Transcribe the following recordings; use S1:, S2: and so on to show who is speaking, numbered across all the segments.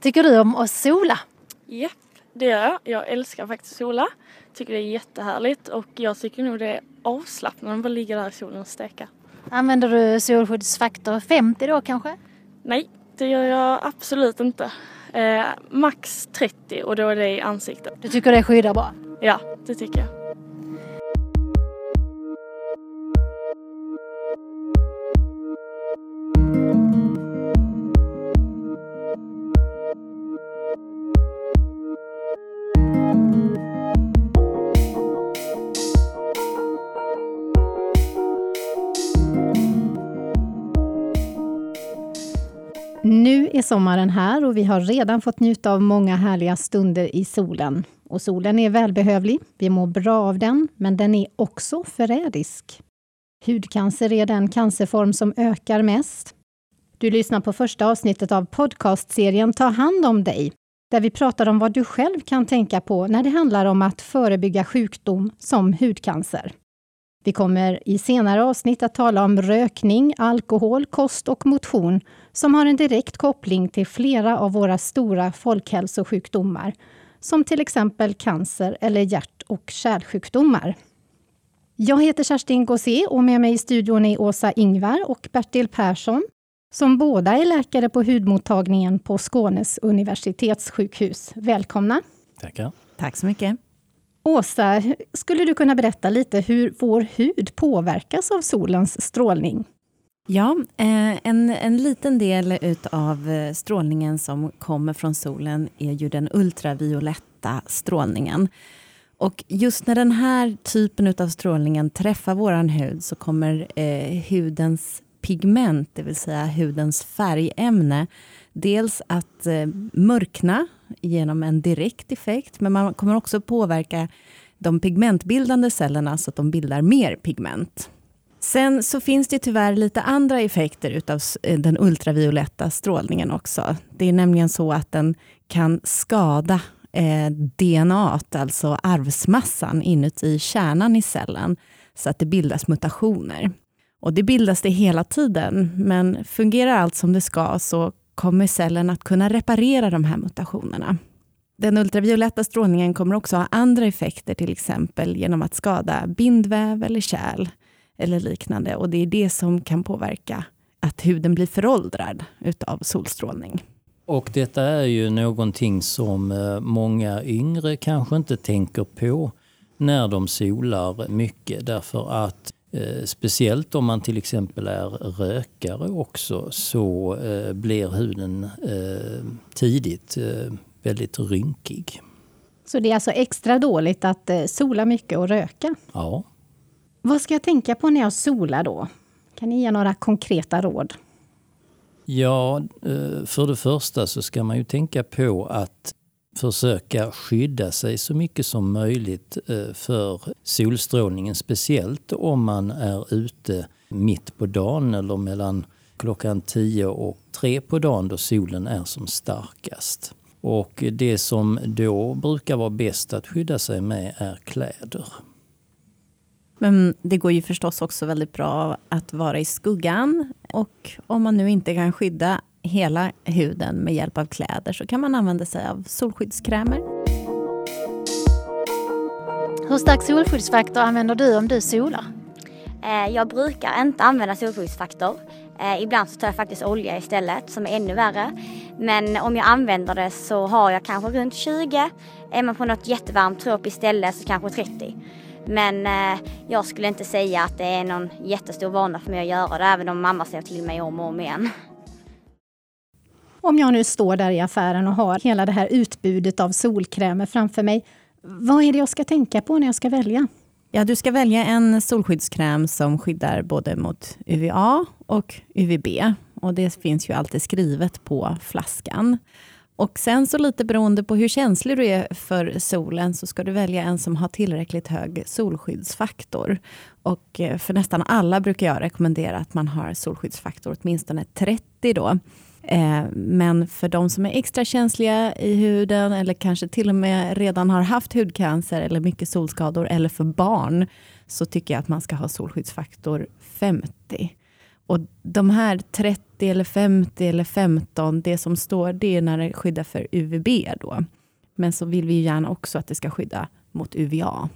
S1: Tycker du om att sola?
S2: Japp, det gör jag. Jag älskar faktiskt att sola. Tycker det är jättehärligt och jag tycker nog det är avslappnande att bara ligga där i solen och steka.
S1: Använder du solskyddsfaktor 50 då kanske?
S2: Nej, det gör jag absolut inte. Eh, max 30 och då är det i ansiktet.
S1: Du tycker det skyddar bra?
S2: Ja, det tycker jag.
S3: Nu är sommaren här och vi har redan fått njuta av många härliga stunder i solen. Och solen är välbehövlig, vi mår bra av den, men den är också förrädisk. Hudcancer är den cancerform som ökar mest. Du lyssnar på första avsnittet av podcastserien Ta hand om dig, där vi pratar om vad du själv kan tänka på när det handlar om att förebygga sjukdom som hudcancer. Vi kommer i senare avsnitt att tala om rökning, alkohol, kost och motion som har en direkt koppling till flera av våra stora folkhälsosjukdomar, som till exempel cancer eller hjärt och kärlsjukdomar. Jag heter Kerstin Gossé och med mig i studion är Åsa Ingvar och Bertil Persson, som båda är läkare på hudmottagningen på Skånes universitetssjukhus. Välkomna!
S4: Tackar.
S5: Tack så mycket.
S3: Åsa, skulle du kunna berätta lite hur vår hud påverkas av solens strålning?
S5: Ja, eh, en, en liten del av eh, strålningen som kommer från solen är ju den ultravioletta strålningen. Och just när den här typen av strålningen träffar vår hud så kommer eh, hudens pigment, det vill säga hudens färgämne, dels att eh, mörkna genom en direkt effekt, men man kommer också påverka de pigmentbildande cellerna så att de bildar mer pigment. Sen så finns det tyvärr lite andra effekter utav eh, den ultravioletta strålningen också. Det är nämligen så att den kan skada eh, DNA, alltså arvsmassan inuti kärnan i cellen, så att det bildas mutationer. Och det bildas det hela tiden, men fungerar allt som det ska så kommer cellen att kunna reparera de här mutationerna. Den ultravioletta strålningen kommer också ha andra effekter, till exempel genom att skada bindväv eller kärl eller liknande. Och det är det som kan påverka att huden blir föråldrad utav solstrålning.
S4: Och detta är ju någonting som eh, många yngre kanske inte tänker på när de solar mycket därför att eh, speciellt om man till exempel är rökare också så eh, blir huden eh, tidigt eh, väldigt rynkig.
S3: Så det är alltså extra dåligt att eh, sola mycket och röka?
S4: Ja.
S3: Vad ska jag tänka på när jag solar då? Kan ni ge några konkreta råd?
S4: Ja, eh, för det första så ska man ju tänka på att försöka skydda sig så mycket som möjligt eh, för solstrålningen. Speciellt om man är ute mitt på dagen eller mellan klockan 10 och 3 på dagen då solen är som starkast. Och det som då brukar vara bäst att skydda sig med är kläder.
S5: Men det går ju förstås också väldigt bra att vara i skuggan. Och om man nu inte kan skydda hela huden med hjälp av kläder så kan man använda sig av solskyddskrämer.
S1: Hur stark solskyddsfaktor använder du om du solar?
S6: Eh, jag brukar inte använda solskyddsfaktor. Eh, ibland så tar jag faktiskt olja istället som är ännu värre. Men om jag använder det så har jag kanske runt 20. Är man på något jättevarmt tropiskt ställe så kanske 30. Men eh, jag skulle inte säga att det är någon jättestor vana för mig att göra det även om mamma säger till mig om och om igen.
S3: Om jag nu står där i affären och har hela det här utbudet av solkrämer framför mig, vad är det jag ska tänka på när jag ska välja?
S5: Ja, du ska välja en solskyddskräm som skyddar både mot UVA och UVB. Och det finns ju alltid skrivet på flaskan. Och sen så lite beroende på hur känslig du är för solen så ska du välja en som har tillräckligt hög solskyddsfaktor. Och eh, för nästan alla brukar jag rekommendera att man har solskyddsfaktor åtminstone 30 då. Eh, men för de som är extra känsliga i huden eller kanske till och med redan har haft hudcancer eller mycket solskador eller för barn så tycker jag att man ska ha solskyddsfaktor 50. Och de här 30 eller 50 eller 15, det som står, det är när det skyddar för UVB då. Men så vill vi ju gärna också att det ska skydda mot UVA.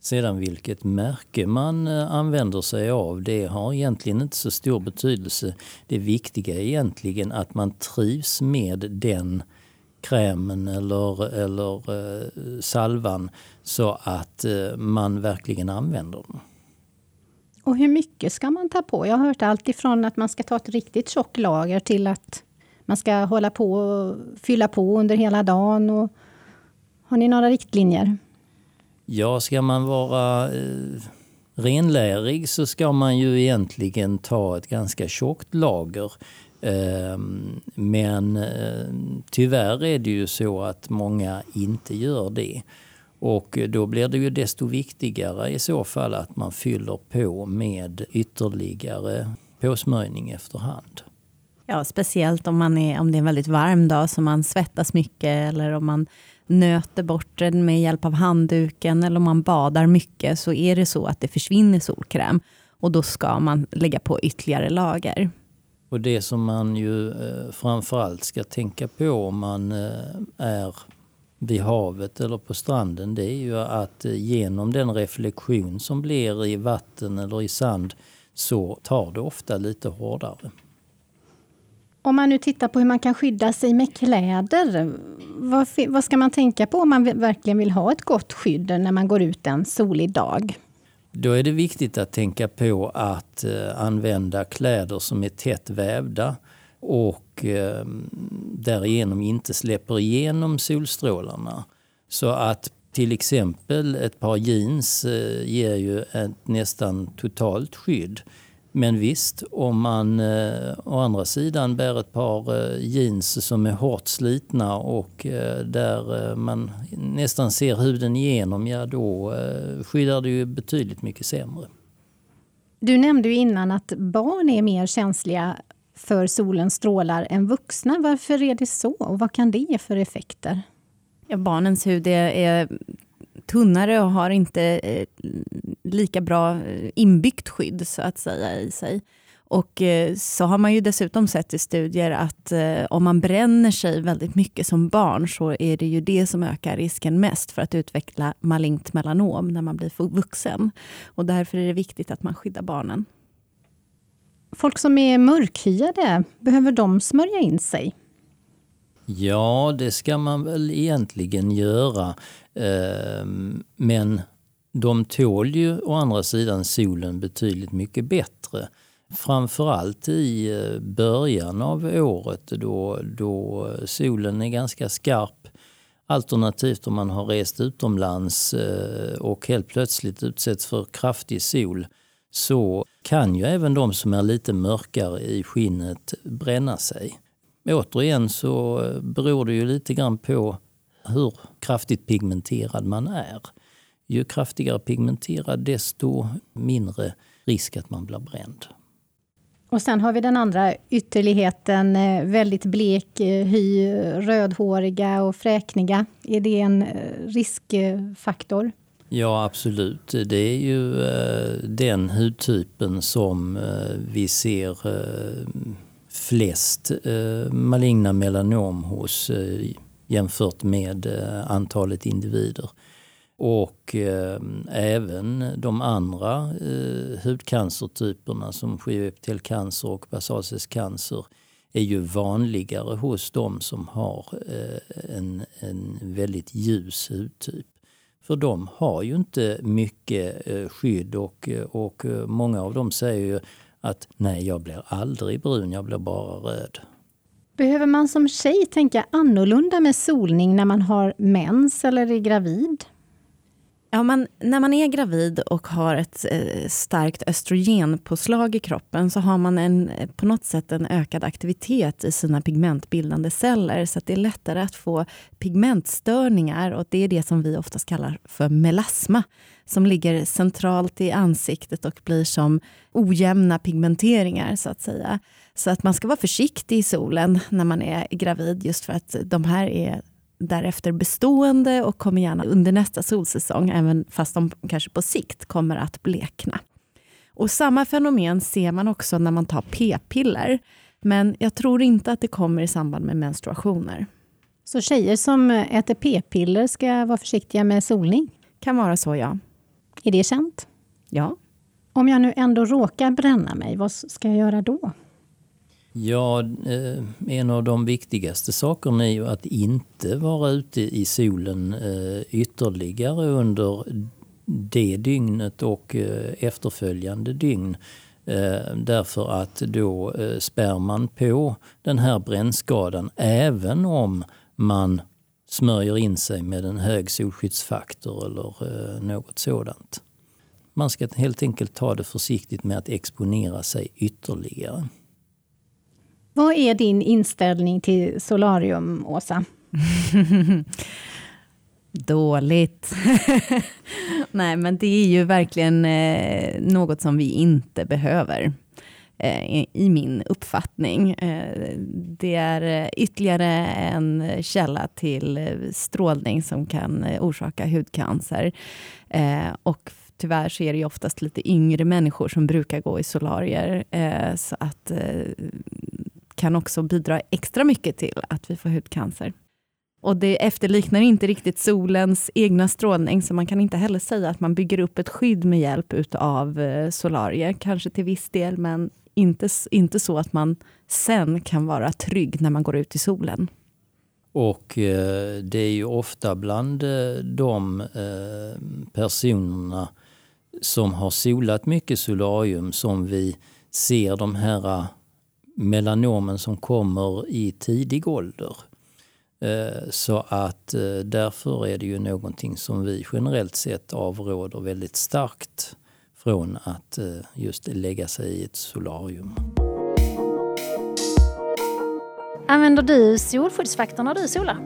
S4: Sedan vilket märke man eh, använder sig av, det har egentligen inte så stor betydelse. Det viktiga är egentligen att man trivs med den krämen eller, eller eh, salvan så att eh, man verkligen använder den.
S3: Och hur mycket ska man ta på? Jag har hört allt ifrån att man ska ta ett riktigt tjockt lager till att man ska hålla på och fylla på under hela dagen. Och har ni några riktlinjer?
S4: Ja, ska man vara eh, renlärig så ska man ju egentligen ta ett ganska tjockt lager. Eh, men eh, tyvärr är det ju så att många inte gör det. Och då blir det ju desto viktigare i så fall att man fyller på med ytterligare påsmörjning efterhand.
S5: Ja, speciellt om, man är, om det är en väldigt varm dag så man svettas mycket eller om man nöter bort den med hjälp av handduken eller om man badar mycket så är det så att det försvinner solkräm och då ska man lägga på ytterligare lager.
S4: Och det som man ju eh, framförallt ska tänka på om man eh, är vid havet eller på stranden det är ju att eh, genom den reflektion som blir i vatten eller i sand så tar det ofta lite hårdare.
S3: Om man nu tittar på hur man kan skydda sig med kläder, vad, vad ska man tänka på om man verkligen vill ha ett gott skydd när man går ut en solig dag?
S4: Då är det viktigt att tänka på att eh, använda kläder som är tätt vävda och eh, därigenom inte släpper igenom solstrålarna. Så att till exempel ett par jeans eh, ger ju ett nästan totalt skydd. Men visst, om man eh, å andra sidan bär ett par eh, jeans som är hårt slitna och eh, där eh, man nästan ser huden igenom, ja då eh, skyddar det ju betydligt mycket sämre.
S3: Du nämnde ju innan att barn är mer känsliga för solens strålar än vuxna. Varför är det så och vad kan det ge för effekter?
S5: Ja, barnens hud är, är tunnare och har inte eh, lika bra eh, inbyggt skydd så att säga i sig. Och eh, så har man ju dessutom sett i studier att eh, om man bränner sig väldigt mycket som barn så är det ju det som ökar risken mest för att utveckla malignt melanom när man blir vuxen. Och därför är det viktigt att man skyddar barnen.
S3: Folk som är mörkhyade, behöver de smörja in sig?
S4: Ja, det ska man väl egentligen göra. Ehm, men de tål ju å andra sidan solen betydligt mycket bättre. Framförallt i eh, början av året då, då solen är ganska skarp. Alternativt om man har rest utomlands eh, och helt plötsligt utsätts för kraftig sol så kan ju även de som är lite mörkare i skinnet bränna sig. Återigen så beror det ju lite grann på hur kraftigt pigmenterad man är. Ju kraftigare pigmenterad desto mindre risk att man blir bränd.
S3: Och sen har vi den andra ytterligheten, eh, väldigt blek eh, hy, rödhåriga och fräkniga. Är det en eh, riskfaktor?
S4: Ja, absolut. Det är ju eh, den hudtypen som eh, vi ser eh, flest maligna melanom hos jämfört med antalet individer. Och eh, även de andra eh, hudcancertyperna som skivepitelcancer och basalcellscancer är ju vanligare hos de som har eh, en, en väldigt ljus hudtyp. För de har ju inte mycket eh, skydd och, eh, och eh, många av dem säger ju att nej, jag blir aldrig brun, jag blir bara röd.
S3: Behöver man som tjej tänka annorlunda med solning när man har mens eller är gravid?
S5: Ja, man, när man är gravid och har ett eh, starkt östrogenpåslag i kroppen så har man en, eh, på något sätt en ökad aktivitet i sina pigmentbildande celler. Så det är lättare att få pigmentstörningar och det är det som vi oftast kallar för melasma som ligger centralt i ansiktet och blir som ojämna pigmenteringar så att säga. Så att man ska vara försiktig i solen när man är gravid just för att de här är därefter bestående och kommer gärna under nästa solsäsong, även fast de kanske på sikt kommer att blekna. Och samma fenomen ser man också när man tar p-piller. Men jag tror inte att det kommer i samband med menstruationer.
S3: Så tjejer som äter p-piller ska vara försiktiga med solning?
S5: Kan vara så, ja.
S3: Är det känt?
S5: Ja.
S3: Om jag nu ändå råkar bränna mig, vad ska jag göra då?
S4: Ja, eh, en av de viktigaste sakerna är ju att inte vara ute i solen eh, ytterligare under det dygnet och eh, efterföljande dygn. Därför att då spär man på den här brännskadan även om man smörjer in sig med en hög solskyddsfaktor eller något sådant. Man ska helt enkelt ta det försiktigt med att exponera sig ytterligare.
S3: Vad är din inställning till solarium, Åsa?
S5: Dåligt. Nej, men det är ju verkligen eh, något som vi inte behöver eh, i min uppfattning. Eh, det är eh, ytterligare en källa till strålning som kan orsaka hudcancer. och tyvärr så är det ju oftast lite yngre människor som brukar gå i solarier. så att kan också bidra extra mycket till att vi får hudcancer. Och det efterliknar inte riktigt solens egna strålning, så man kan inte heller säga att man bygger upp ett skydd med hjälp av eh, solarier. Kanske till viss del, men inte, inte så att man sen kan vara trygg när man går ut i solen.
S4: Och eh, det är ju ofta bland eh, de eh, personerna som har solat mycket solarium som vi ser de här melanomen som kommer i tidig ålder. Eh, så att eh, därför är det ju någonting som vi generellt sett avråder väldigt starkt från att eh, just lägga sig i ett solarium.
S1: Använder du solskyddsfaktor när du solar?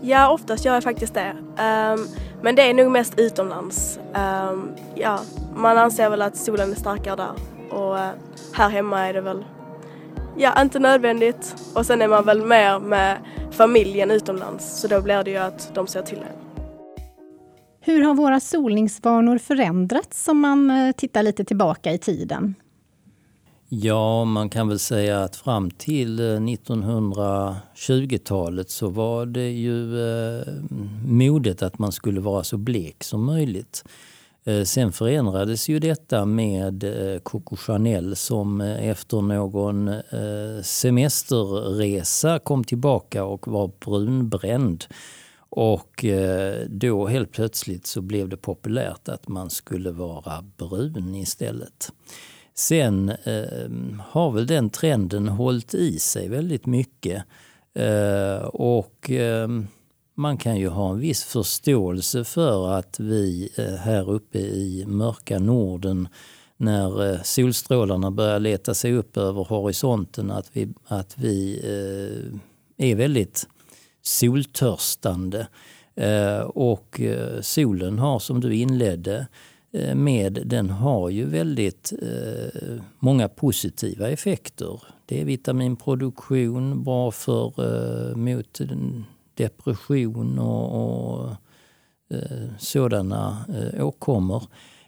S2: Ja, oftast gör jag faktiskt det. Um, men det är nog mest utomlands. Um, ja, man anser väl att solen är starkare där och här hemma är det väl ja, inte nödvändigt. Och sen är man väl mer med familjen utomlands så då blir det ju att de ser till det.
S3: Hur har våra solningsvanor förändrats om man eh, tittar lite tillbaka i tiden?
S4: Ja, man kan väl säga att fram till 1920-talet eh, så var det ju eh, modet att man skulle vara så blek som möjligt. Eh, sen förändrades ju detta med eh, Coco Chanel som eh, efter någon semesterresa kom tillbaka och var brunbränd. Och då helt plötsligt så blev det populärt att man skulle vara brun istället. Sen eh, har väl den trenden hållit i sig väldigt mycket. Eh, och man kan ju ha en viss förståelse för att vi eh, här uppe i mörka Norden när eh, solstrålarna börjar leta sig upp över horisonten att vi, att vi eh, är väldigt soltörstande. Och solen har, som du inledde med, den har ju väldigt många positiva effekter. Det är vitaminproduktion, bra för mot depression och, och eh, sådana eh, åkommor.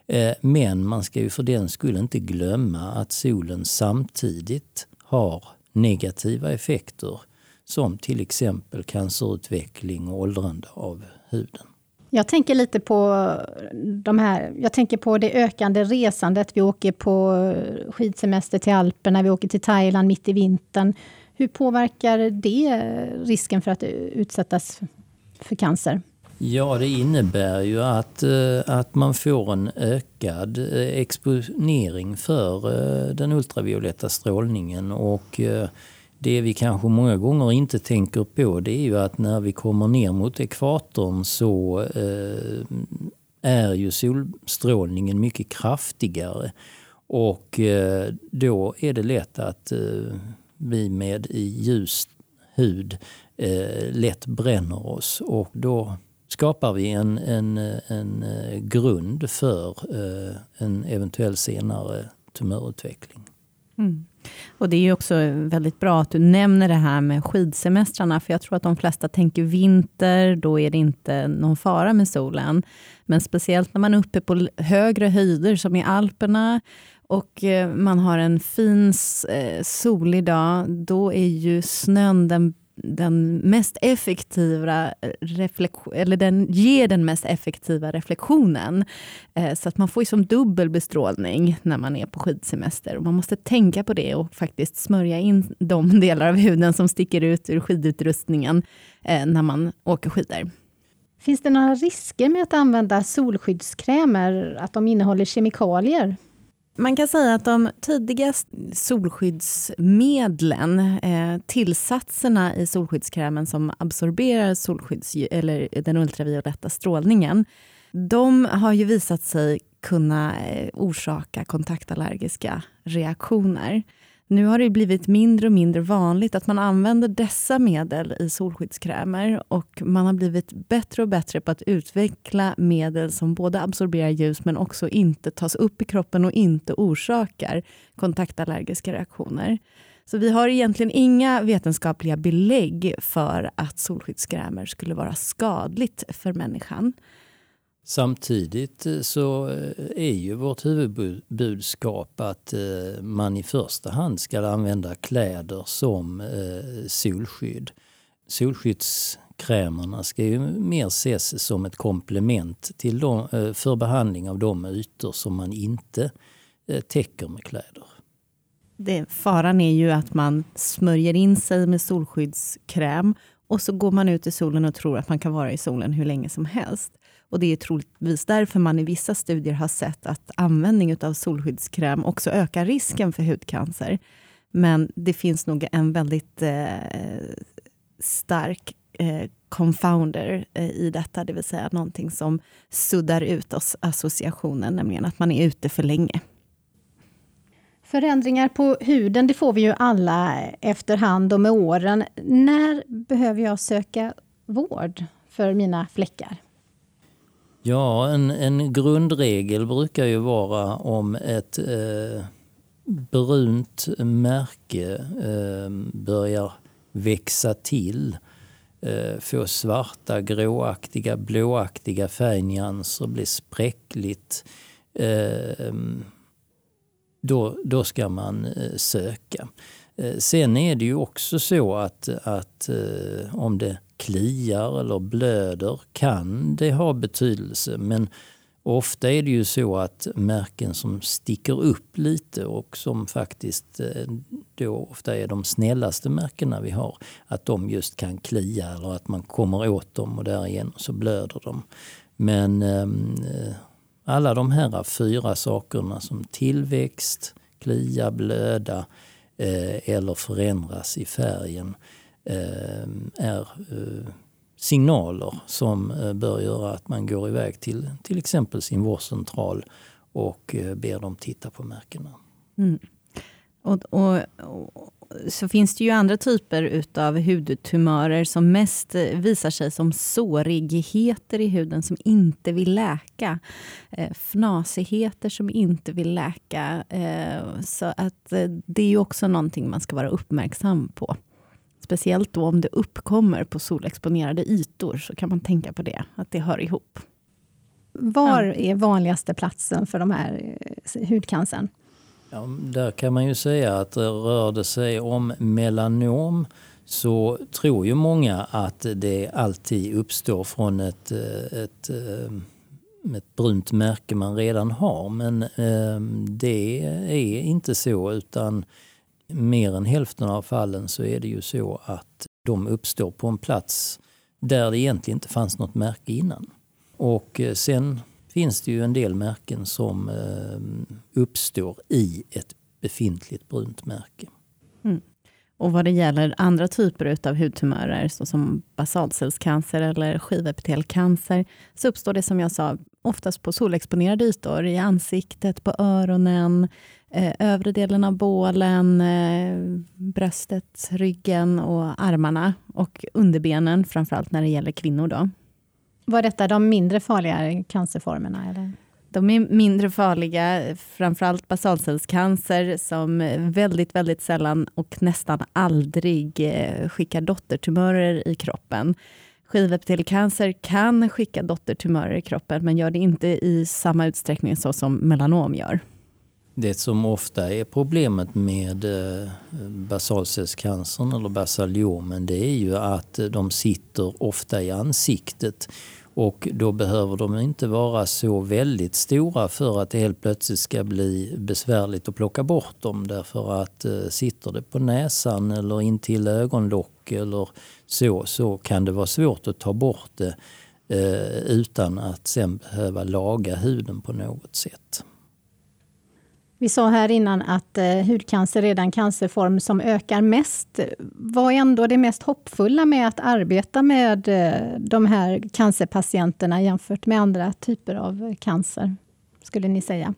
S4: Eh, men man ska ju för den skull inte glömma att solen samtidigt har negativa effekter som till exempel cancerutveckling och åldrande av huden.
S3: Jag tänker lite på de här, jag tänker på det ökande resandet. Vi åker på skidsemester till Alperna, vi åker till Thailand mitt i vintern. Hur påverkar det risken för att utsättas för cancer?
S4: Ja, det innebär ju att, eh, att man får en ökad eh, exponering för eh, den ultravioletta strålningen. Och det vi kanske många gånger inte tänker på det är ju att när vi kommer ner mot ekvatorn så är ju solstrålningen mycket kraftigare. Och då är det lätt att vi med i ljus hud eh, lätt bränner oss och då skapar vi en, en, en eh, grund för eh, en eventuell senare tumörutveckling.
S5: Mm. Och Det är också väldigt bra att du nämner det här med skidsemestrarna, för jag tror att de flesta tänker vinter, då är det inte någon fara med solen. Men speciellt när man är uppe på högre höjder, som i Alperna, och eh, man har en fin eh, solig dag, då är ju snön den den mest effektiva eh, eller den ger den mest effektiva reflektionen. Så att man får ju som dubbel bestrålning när man är på skidsemester. Och man måste tänka på det och faktiskt smörja in de delar av huden som sticker ut ur skidutrustningen när man åker skidor.
S3: Finns det några risker med att använda solskyddskrämer, att de innehåller kemikalier?
S5: Man kan säga att de tidiga solskyddsmedlen, eh, tillsatserna i solskyddskrämen som absorberar solskydds, eller den ultravioletta strålningen, de har ju visat sig kunna eh, orsaka kontaktallergiska reaktioner. Nu har det blivit mindre och mindre vanligt att man använder dessa medel i solskyddskrämer och man har blivit bättre och bättre på att utveckla medel som både absorberar ljus men också inte tas upp i kroppen och inte orsakar kontaktallergiska reaktioner. Så vi har egentligen inga vetenskapliga belägg för att solskyddskrämer skulle vara skadligt för människan.
S4: Samtidigt eh, så eh, är ju vårt huvudbudskap att eh, man i första hand ska använda kläder som solskydd. Solskyddskrämerna ska ju mer ses som ett komplement till de, för behandling av de ytor som man inte täcker med kläder.
S5: Det, faran är ju att man smörjer in sig med solskyddskräm och så går man ut i solen och tror att man kan vara i solen hur länge som helst. Och Det är troligtvis därför man i vissa studier har sett att användning av solskyddskräm också ökar risken för hudcancer. Men det finns nog en väldigt eh, stark eh, confounder eh, i detta, det vill säga någonting som suddar ut oss associationen, nämligen att man är ute för länge.
S3: Förändringar på huden, det får vi ju alla efterhand och med åren. När behöver jag söka vård för mina fläckar?
S4: Ja, en, en grundregel brukar ju vara om ett eh, brunt märke eh, börjar växa till, eh, få svarta, gråaktiga, blåaktiga färgnyanser, blir spräckligt. Eh, då, då ska man eh, söka. Eh, sen är det ju också så att, att eh, om det kliar eller blöder kan det ha betydelse. Men ofta är det ju så att märken som sticker upp lite och som faktiskt eh, då ofta är de snällaste märkena vi har, att de just kan klia eller att man kommer åt dem och därigenom så blöder de. Men ehm, eh, alla de här fyra sakerna som tillväxt, klia, blöda eh, eller förändras i färgen Eh, Eh, är eh, signaler som eh, bör göra att man går iväg till till exempel sin vårdcentral och ber dem titta på märkena.
S5: Mm. Och, och, och, så finns det ju andra typer av hudtumörer som mest visar sig som sårigheter i huden som inte vill läka. fnasigheter som inte vill läka. så att det är ju också någonting man ska vara uppmärksam på. Speciellt då om det uppkommer på solexponerade ytor, så kan man tänka på det, att det hör ihop.
S3: Var ja. är vanligaste platsen för de här eh, hudcancern?
S4: Ja, där kan man ju säga att rör det sig om melanom så tror ju många att det alltid uppstår från ett, eh, ett, eh, ett brunt märke man redan har. Men det är inte så utan mer än hälften av fallen så är det ju så att de uppstår på en plats där det egentligen inte fanns något märke innan. Och eh, sen finns det ju en del märken som eh, uppstår i ett befintligt brunt märke.
S5: Mm. Och vad det gäller andra typer av hudtumörer, såsom basalcellscancer eller skivepitelcancer, så uppstår det som jag sa oftast på solexponerade ytor, i ansiktet, på öronen, övre delen av bålen, eh, bröstet, ryggen och armarna och underbenen, framförallt när det gäller kvinnor. Då.
S3: Var detta de mindre farliga cancerformerna? Eller?
S5: De är mindre farliga, framförallt basalcellscancer som väldigt, väldigt sällan och nästan aldrig eh, skickar dottertumörer i kroppen. Skivepitelcancer kan skicka dottertumörer i kroppen, men gör det inte i samma utsträckning så som melanom gör.
S4: Det som ofta är problemet med eh, basalcellscancern eller basaliomen det är ju att de sitter ofta i ansiktet och då behöver de inte vara så väldigt stora för att det helt plötsligt ska bli besvärligt att plocka bort dem. Därför att eh, sitter det på näsan eller intill ögonlock eller så, så kan det vara svårt att ta bort det eh, utan att sen behöva laga huden på något sätt.
S3: Vi sa här innan att eh, hudcancer är den cancerform som ökar mest. Vad är ändå det mest hoppfulla med att arbeta med eh, de här cancerpatienterna jämfört med andra typer av cancer, skulle ni säga?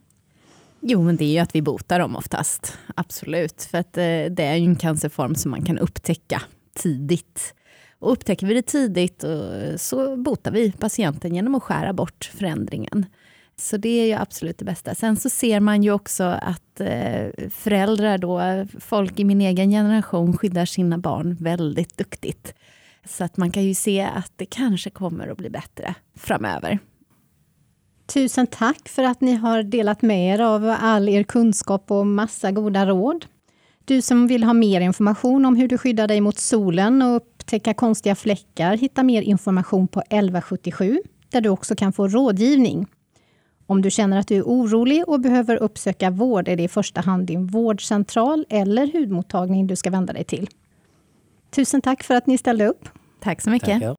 S5: Jo, men det är ju att vi botar dem oftast. Absolut. För att eh, det är ju en cancerform som man kan upptäcka tidigt. Och upptäcker vi det tidigt eh, så botar vi patienten genom att skära bort förändringen. Så det är ju absolut det bästa. Sen så ser man ju också att eh, föräldrar då, folk i min egen generation skyddar sina barn väldigt duktigt. Så att man kan ju se att det kanske kommer att bli bättre framöver.
S3: Tusen tack för att ni har delat med er av all er kunskap och massa goda råd. Du som vill ha mer information om hur du skyddar dig mot solen och upptäcka konstiga fläckar hitta mer information på 1177 där du också kan få rådgivning. Om du känner att du är orolig och behöver uppsöka vård är det i första hand din vårdcentral eller hudmottagning du ska vända dig till. Tusen tack för att ni ställde upp.
S5: Tack så mycket. Tackar.